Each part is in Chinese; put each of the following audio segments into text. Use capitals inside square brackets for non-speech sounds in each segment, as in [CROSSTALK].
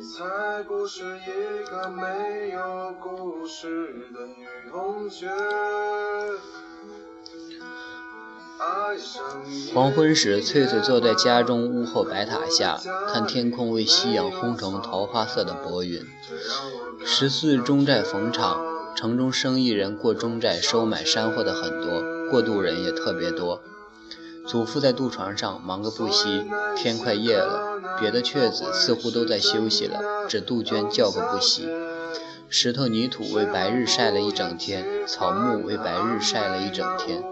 才不是一个没有故事的女同学。黄昏时，翠翠坐在家中屋后白塔下，看天空为夕阳烘成桃花色的薄云。十四中寨逢场，城中生意人过中寨收买山货的很多，过渡人也特别多。祖父在渡船上忙个不息，天快夜了，别的雀子似乎都在休息了，只杜鹃叫个不息。石头泥土为白日晒了一整天，草木为白日晒了一整天。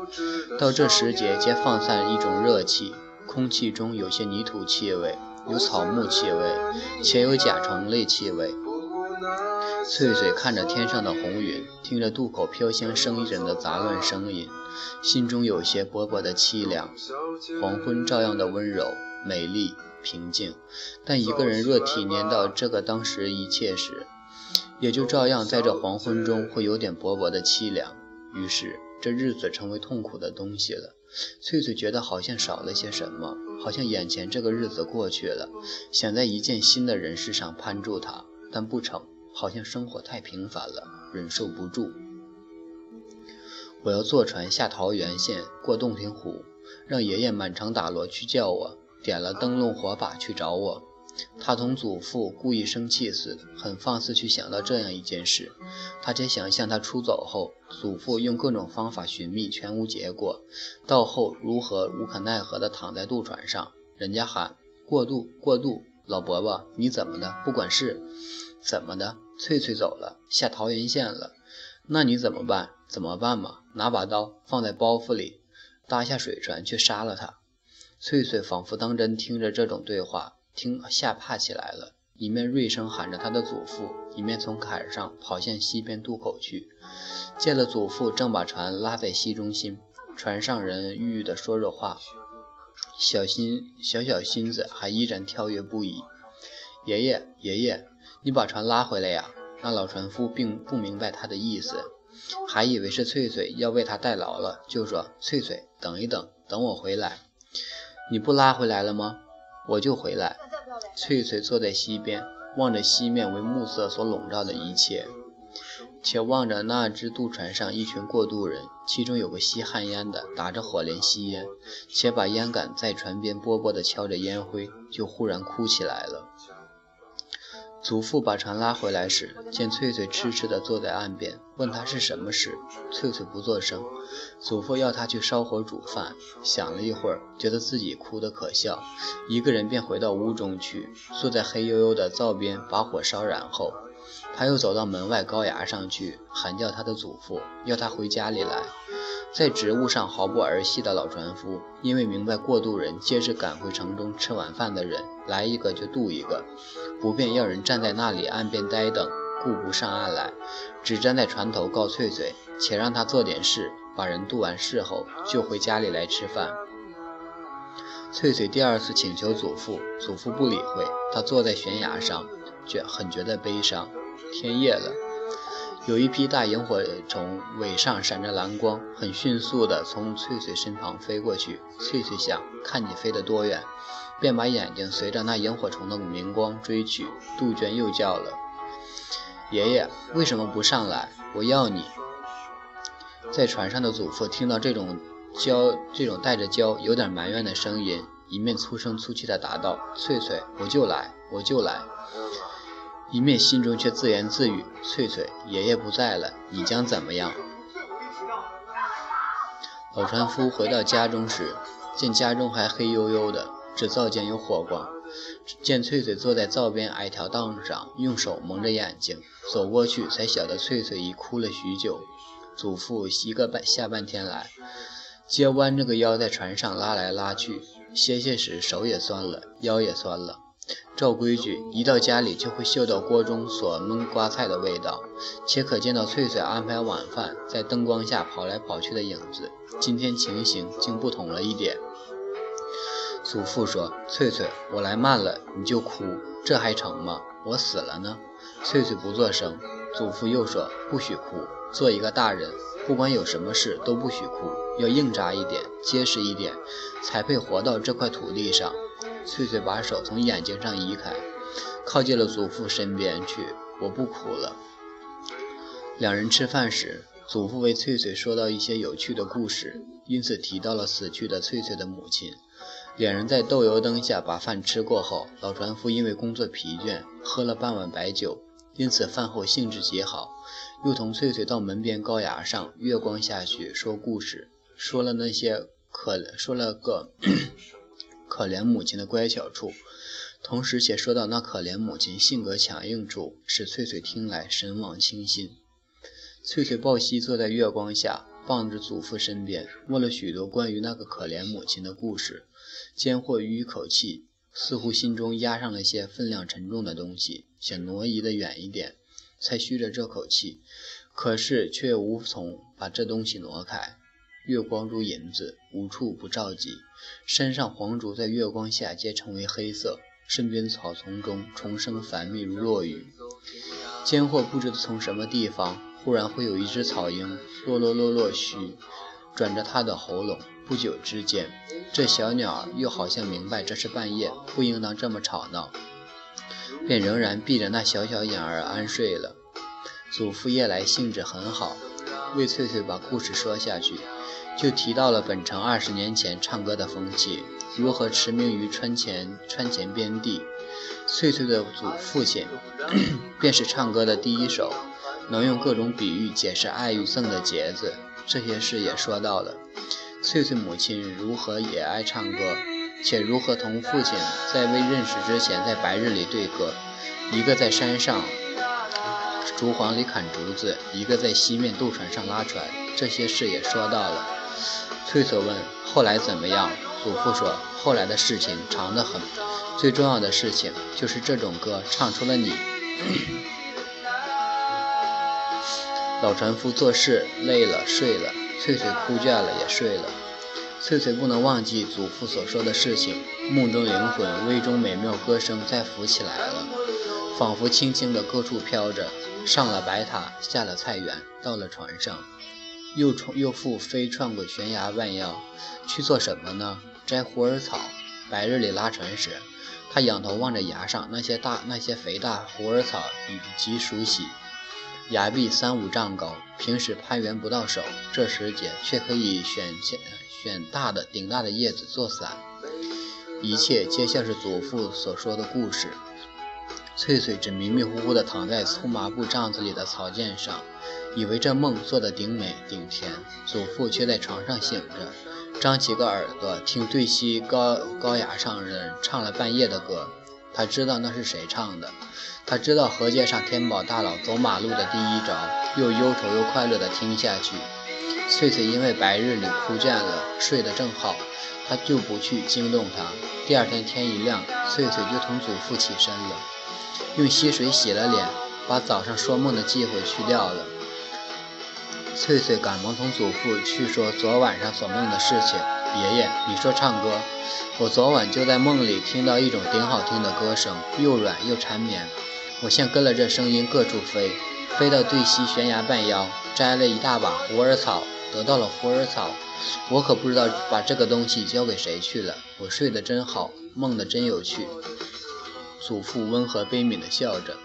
到这时节，皆放散一种热气，空气中有些泥土气味，有草木气味，且有甲虫类气味。翠翠看着天上的红云，听着渡口飘香生意人的杂乱声音，心中有些薄薄的凄凉。黄昏照样的温柔、美丽、平静，但一个人若体验到这个当时一切时，也就照样在这黄昏中会有点薄薄的凄凉，于是这日子成为痛苦的东西了。翠翠觉得好像少了些什么，好像眼前这个日子过去了，想在一件新的人事上攀住他，但不成，好像生活太平凡了，忍受不住。我要坐船下桃源县，过洞庭湖，让爷爷满城打锣去叫我，点了灯笼火把去找我。他同祖父故意生气似的，很放肆去想到这样一件事。他且想象他出走后，祖父用各种方法寻觅，全无结果。到后如何无可奈何地躺在渡船上，人家喊过渡过渡，老伯伯你怎么的？不管事，怎么的？翠翠走了，下桃源县了，那你怎么办？怎么办嘛？拿把刀放在包袱里，搭下水船去杀了他。翠翠仿佛当真听着这种对话。听吓怕起来了，一面锐声喊着他的祖父，一面从坎上跑向西边渡口去。见了祖父，正把船拉在溪中心，船上人郁郁地说着话，小心小小心子还依然跳跃不已。爷爷，爷爷，你把船拉回来呀！那老船夫并不明白他的意思，还以为是翠翠要为他代劳了，就说：“翠翠，等一等，等我回来。你不拉回来了吗？我就回来。”翠翠坐在溪边，望着西面为暮色所笼罩的一切，且望着那只渡船上一群过渡人，其中有个吸旱烟的，打着火镰吸烟，且把烟杆在船边波波地敲着烟灰，就忽然哭起来了。祖父把船拉回来时，见翠翠痴痴地坐在岸边，问她是什么事。翠翠不作声。祖父要她去烧火煮饭，想了一会儿，觉得自己哭得可笑，一个人便回到屋中去，坐在黑黝黝的灶边把火烧燃后，他又走到门外高崖上去，喊叫他的祖父，要他回家里来。在职务上毫不儿戏的老船夫，因为明白过渡人皆是赶回城中吃晚饭的人，来一个就渡一个，不便要人站在那里岸边呆等，顾不上岸来，只站在船头告翠翠，且让他做点事，把人渡完事后就回家里来吃饭。翠翠第二次请求祖父，祖父不理会，他坐在悬崖上，觉很觉得悲伤。天夜了。有一批大萤火虫，尾上闪着蓝光，很迅速地从翠翠身旁飞过去。翠翠想看你飞得多远，便把眼睛随着那萤火虫的明光追去。杜鹃又叫了：“爷爷，为什么不上来？我要你。”在船上的祖父听到这种娇，这种带着娇、有点埋怨的声音，一面粗声粗气地答道：“翠翠，我就来，我就来。”一面心中却自言自语：“翠翠，爷爷不在了，你将怎么样？”老船夫回到家中时，见家中还黑黝黝的，只灶间有火光。见翠翠坐在灶边矮条凳上，用手蒙着眼睛，走过去才晓得翠翠已哭了许久。祖父一个半下半天来，皆弯着个腰在船上拉来拉去，歇歇时手也酸了，腰也酸了。照规矩，一到家里就会嗅到锅中所焖瓜菜的味道，且可见到翠翠安排晚饭，在灯光下跑来跑去的影子。今天情形竟不同了一点。祖父说：“翠翠，我来慢了，你就哭，这还成吗？我死了呢。”翠翠不作声。祖父又说：“不许哭，做一个大人，不管有什么事都不许哭，要硬扎一点，结实一点，才配活到这块土地上。”翠翠把手从眼睛上移开，靠近了祖父身边去。我不哭了。两人吃饭时，祖父为翠翠说到一些有趣的故事，因此提到了死去的翠翠的母亲。两人在豆油灯下把饭吃过后，老船夫因为工作疲倦，喝了半碗白酒，因此饭后兴致极好，又同翠翠到门边高崖上，月光下去说故事，说了那些可说了个可怜母亲的乖巧处。同时，且说到那可怜母亲性格强硬处，使翠翠听来神往清心。翠翠抱膝坐在月光下，傍着祖父身边，问了许多关于那个可怜母亲的故事。间或吁一口气，似乎心中压上了些分量沉重的东西，想挪移得远一点，才吁着这口气，可是却无从把这东西挪开。月光如银子，无处不照及，山上黄竹在月光下皆成为黑色。身边草丛中虫声繁密如落雨，间或不知从什么地方，忽然会有一只草鹰落落落落嘘，转着它的喉咙。不久之间，这小鸟儿又好像明白这是半夜，不应当这么吵闹，便仍然闭着那小小眼儿安睡了。祖父夜来兴致很好，为翠翠把故事说下去，就提到了本城二十年前唱歌的风气。如何驰名于川前川前边地？翠翠的祖父亲 [CLEARS THROAT] 便是唱歌的第一手，能用各种比喻解释爱与憎的节子。这些事也说到了。翠翠母亲如何也爱唱歌，且如何同父亲在未认识之前在白日里对歌，一个在山上竹幌里砍竹子，一个在西面渡船上拉船。这些事也说到了。翠翠问：“后来怎么样？”祖父说：“后来的事情长得很，最重要的事情就是这种歌唱出了你。[COUGHS] ”老船夫做事累了睡了，翠翠哭倦了也睡了。翠翠不能忘记祖父所说的事情，梦中灵魂、微中美妙歌声再浮起来了，仿佛轻轻的各处飘着。上了白塔，下了菜园，到了船上。又冲又复飞窜过悬崖弯腰，去做什么呢？摘虎耳草。白日里拉船时，他仰头望着崖上那些大、那些肥大虎耳草，以及熟悉。崖壁三五丈高，平时攀援不到手，这时节却可以选选选大的顶大的叶子做伞。一切皆像是祖父所说的故事。翠翠只迷迷糊糊地躺在粗麻布帐子里的草垫上。以为这梦做得顶美顶甜，祖父却在床上醒着，张起个耳朵听对西高高崖上人唱了半夜的歌。他知道那是谁唱的，他知道河街上天宝大佬走马路的第一招，又忧愁又快乐地听下去。翠翠因为白日里哭倦了，睡得正好，他就不去惊动他。第二天天一亮，翠翠就同祖父起身了，用溪水洗了脸，把早上说梦的忌讳去掉了。翠翠赶忙同祖父去说昨晚上所梦的事情。爷爷，你说唱歌，我昨晚就在梦里听到一种顶好听的歌声，又软又缠绵。我像跟了这声音各处飞，飞到对西悬崖半腰，摘了一大把虎耳草，得到了虎耳草。我可不知道把这个东西交给谁去了。我睡得真好，梦得真有趣。祖父温和悲悯地笑着，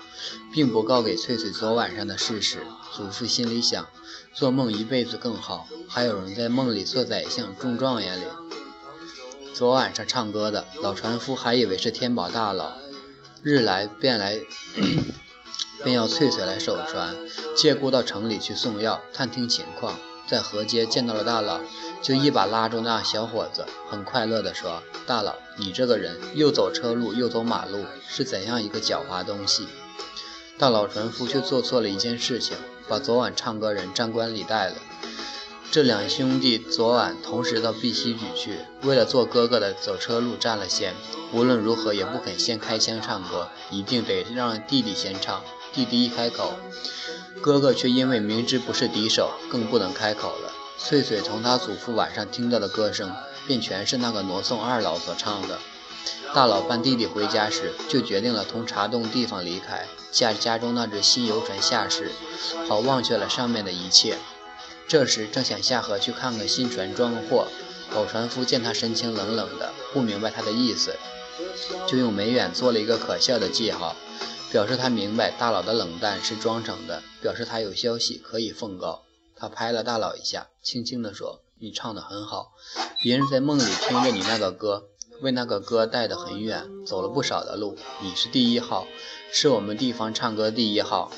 并不告给翠翠昨晚上的事实。祖父心里想。做梦一辈子更好，还有人在梦里做宰相、中状元哩。昨晚上唱歌的老船夫还以为是天宝大佬，日来便来，[CLEARS THROAT] 便要翠翠来守船，借故到城里去送药、探听情况。在河街见到了大佬，就一把拉住那小伙子，很快乐地说：“大佬，你这个人又走车路又走马路，是怎样一个狡猾东西？”大佬船夫却做错了一件事情。把昨晚唱歌人张冠李戴了。这两兄弟昨晚同时到碧溪举去，为了做哥哥的走车路占了先，无论如何也不肯先开腔唱歌，一定得让弟弟先唱。弟弟一开口，哥哥却因为明知不是敌手，更不能开口了。翠翠从他祖父晚上听到的歌声，便全是那个挪送二老所唱的。大佬伴弟弟回家时，就决定了从茶洞地方离开，驾家中那只新游船下市，好忘却了上面的一切。这时正想下河去看看新船装货，老船夫见他神情冷冷的，不明白他的意思，就用眉眼做了一个可笑的记号，表示他明白大佬的冷淡是装成的，表示他有消息可以奉告。他拍了大佬一下，轻轻地说：“你唱得很好，别人在梦里听着你那个歌，为那个歌带得很远，走了不少的路。你是第一号，是我们地方唱歌第一号。”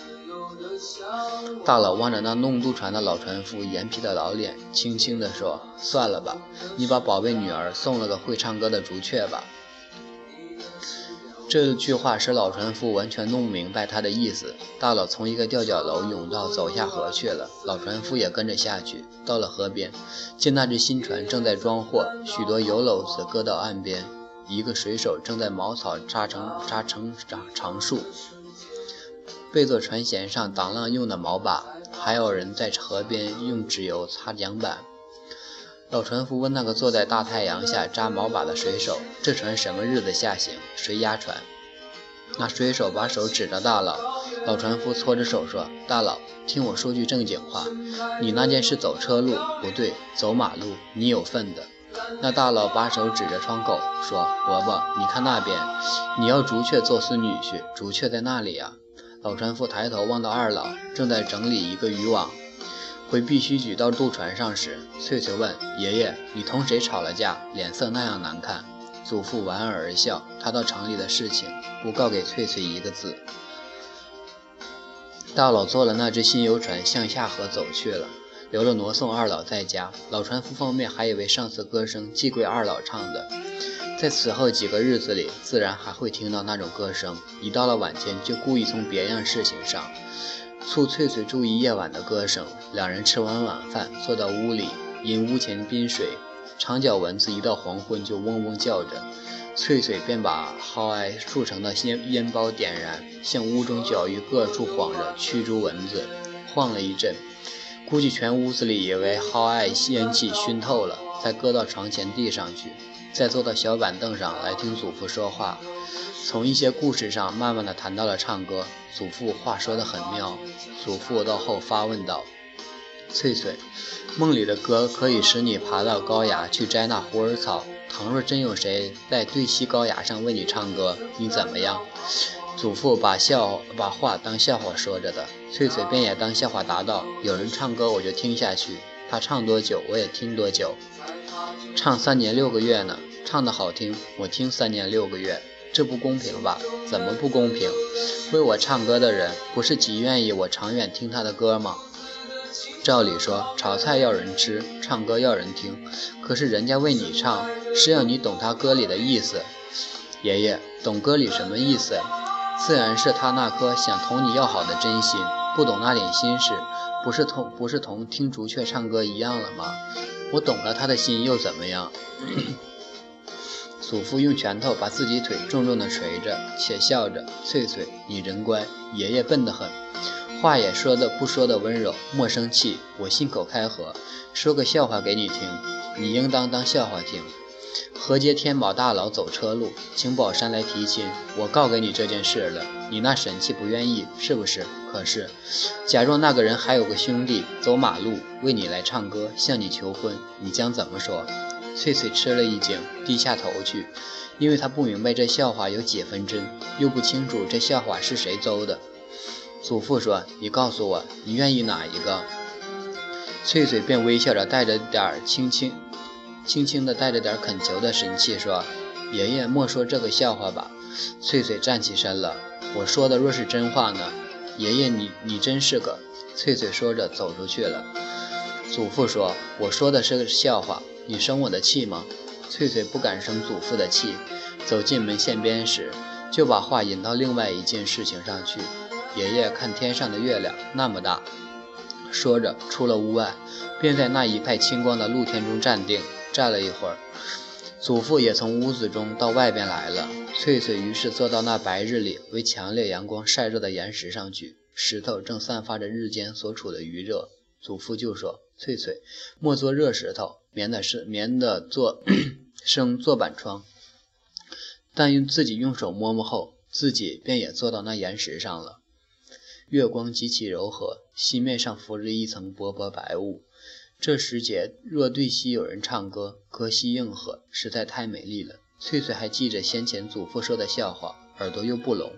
大佬望着那弄渡船的老船夫严皮的老脸，轻轻地说：“算了吧，你把宝贝女儿送了个会唱歌的竹雀吧。”这句话使老船夫完全弄明白他的意思。大佬从一个吊脚楼甬道走下河去了，老船夫也跟着下去。到了河边，见那只新船正在装货，许多油篓子搁到岸边，一个水手正在茅草扎成扎成长长树。背座船舷上挡浪用的毛把，还有人在河边用纸油擦桨板。老船夫问那个坐在大太阳下扎毛把的水手：“这船什么日子下行？谁押船？”那水手把手指着大佬。老船夫搓着手说：“大佬，听我说句正经话，你那件事走车路不对，走马路你有份的。”那大佬把手指着窗口说：“伯伯，你看那边，你要竹雀做孙女婿，竹雀在那里呀。”老船夫抬头望到二老正在整理一个渔网，回必须举到渡船上时，翠翠问爷爷：“你同谁吵了架？脸色那样难看？”祖父莞尔而笑，他到城里的事情不告给翠翠一个字。大佬坐了那只新游船向下河走去了，留了挪送二老在家。老船夫方面还以为上次歌声既归二老唱的。在此后几个日子里，自然还会听到那种歌声。一到了晚间，就故意从别样事情上促翠翠注意夜晚的歌声。两人吃完晚饭，坐到屋里，因屋前滨水，长脚蚊子一到黄昏就嗡嗡叫着。翠翠便把蒿艾铸成的烟烟包点燃，向屋中角鱼各处晃着，驱逐蚊子。晃了一阵，估计全屋子里也为蒿艾烟气熏透了，才搁到床前递上去。再坐到小板凳上来听祖父说话，从一些故事上慢慢的谈到了唱歌。祖父话说得很妙。祖父到后发问道：“翠翠，梦里的歌可以使你爬到高崖去摘那虎耳草。倘若真有谁在对西高崖上为你唱歌，你怎么样？”祖父把笑把话当笑话说着的，翠翠便也当笑话答道：“有人唱歌我就听下去，他唱多久我也听多久。”唱三年六个月呢，唱得好听，我听三年六个月，这不公平吧？怎么不公平？为我唱歌的人不是极愿意我长远听他的歌吗？照理说，炒菜要人吃，唱歌要人听，可是人家为你唱，是要你懂他歌里的意思。爷爷，懂歌里什么意思？自然是他那颗想同你要好的真心。不懂那点心事，不是同不是同听竹雀唱歌一样了吗？我懂了他的心又怎么样？[COUGHS] 祖父用拳头把自己腿重重地捶着，且笑着：“翠翠，你人乖，爷爷笨得很。话也说的不说的温柔，莫生气。我信口开河，说个笑话给你听，你应当当笑话听。河街天宝大佬走车路，请宝山来提亲。我告给你这件事了，你那神气不愿意是不是？可是，假若那个人还有个兄弟走马路为你来唱歌，向你求婚，你将怎么说？翠翠吃了一惊，低下头去，因为她不明白这笑话有几分真，又不清楚这笑话是谁诌的。祖父说：“你告诉我，你愿意哪一个？”翠翠便微笑着，带着点儿轻轻。轻轻的带着点恳求的神气说：“爷爷莫说这个笑话吧。”翠翠站起身了。我说的若是真话呢？爷爷，你你真是个……翠翠说着走出去了。祖父说：“我说的是个笑话，你生我的气吗？”翠翠不敢生祖父的气，走进门线边时，就把话引到另外一件事情上去。爷爷看天上的月亮那么大，说着出了屋外，便在那一派清光的露天中站定。站了一会儿，祖父也从屋子中到外边来了。翠翠于是坐到那白日里为强烈阳光晒热的岩石上去，石头正散发着日间所处的余热。祖父就说：“翠翠，莫做热石头，免得是免得做生坐板疮。”但用自己用手摸摸后，自己便也坐到那岩石上了。月光极其柔和，西面上浮着一层薄薄白雾。这时节，若对西有人唱歌，歌兮应和，实在太美丽了。翠翠还记着先前祖父说的笑话，耳朵又不聋。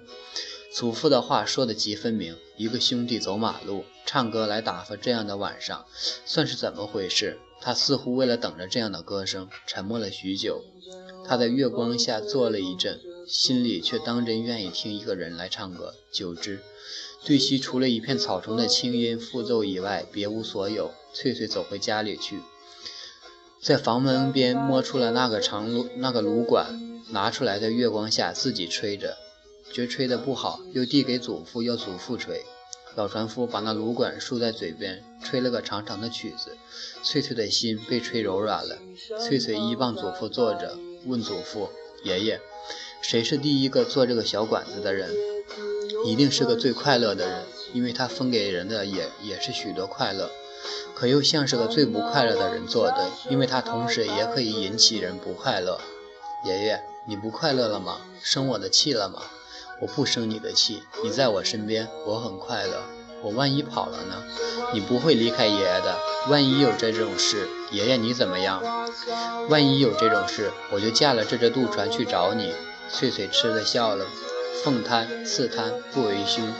祖父的话说得极分明，一个兄弟走马路唱歌来打发这样的晚上，算是怎么回事？他似乎为了等着这样的歌声，沉默了许久。他在月光下坐了一阵，心里却当真愿意听一个人来唱歌。久之，对西除了一片草丛的轻音复奏以外，别无所有。翠翠走回家里去，在房门边摸出了那个长炉那个炉管，拿出来在月光下自己吹着。觉吹得不好，又递给祖父，要祖父吹。老船夫把那芦管竖在嘴边，吹了个长长的曲子。翠翠的心被吹柔软了。翠翠依傍祖父坐着，问祖父：“爷爷，谁是第一个做这个小管子的人？一定是个最快乐的人，因为他分给人的也也是许多快乐。可又像是个最不快乐的人做的，因为他同时也可以引起人不快乐。爷爷，你不快乐了吗？生我的气了吗？”我不生你的气，你在我身边，我很快乐。我万一跑了呢？你不会离开爷爷的。万一有这种事，爷爷你怎么样？万一有这种事，我就驾了这只渡船去找你。翠翠痴的笑了。凤滩、刺滩不为凶，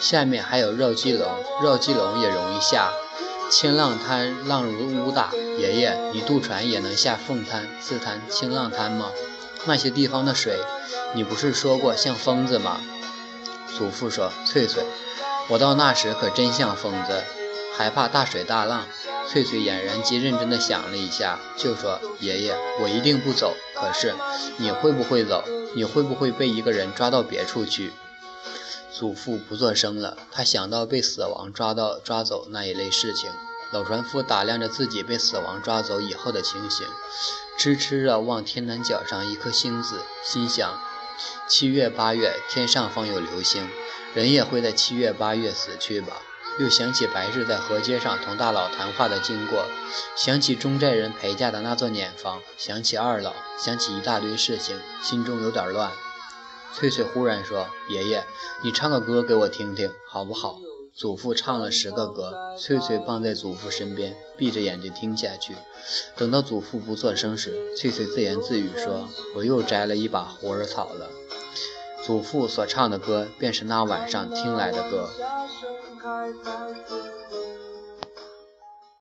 下面还有绕基龙，绕基龙也容易下。清浪滩浪如乌大，爷爷你渡船也能下凤滩、刺滩、清浪滩吗？那些地方的水。你不是说过像疯子吗？祖父说：“翠翠，我到那时可真像疯子，害怕大水大浪。”翠翠俨然极认真地想了一下，就说：“爷爷，我一定不走。可是你会不会走？你会不会被一个人抓到别处去？”祖父不作声了，他想到被死亡抓到抓走那一类事情。老船夫打量着自己被死亡抓走以后的情形，痴痴地望天南角上一颗星子，心想。七月八月，天上方有流星，人也会在七月八月死去吧？又想起白日在河街上同大佬谈话的经过，想起中寨人陪嫁的那座碾房，想起二老，想起一大堆事情，心中有点乱。翠翠忽然说：“爷爷，你唱个歌给我听听，好不好？”祖父唱了十个歌，翠翠傍在祖父身边，闭着眼睛听下去。等到祖父不作声时，翠翠自言自语说：“我又摘了一把虎耳草了。”祖父所唱的歌，便是那晚上听来的歌。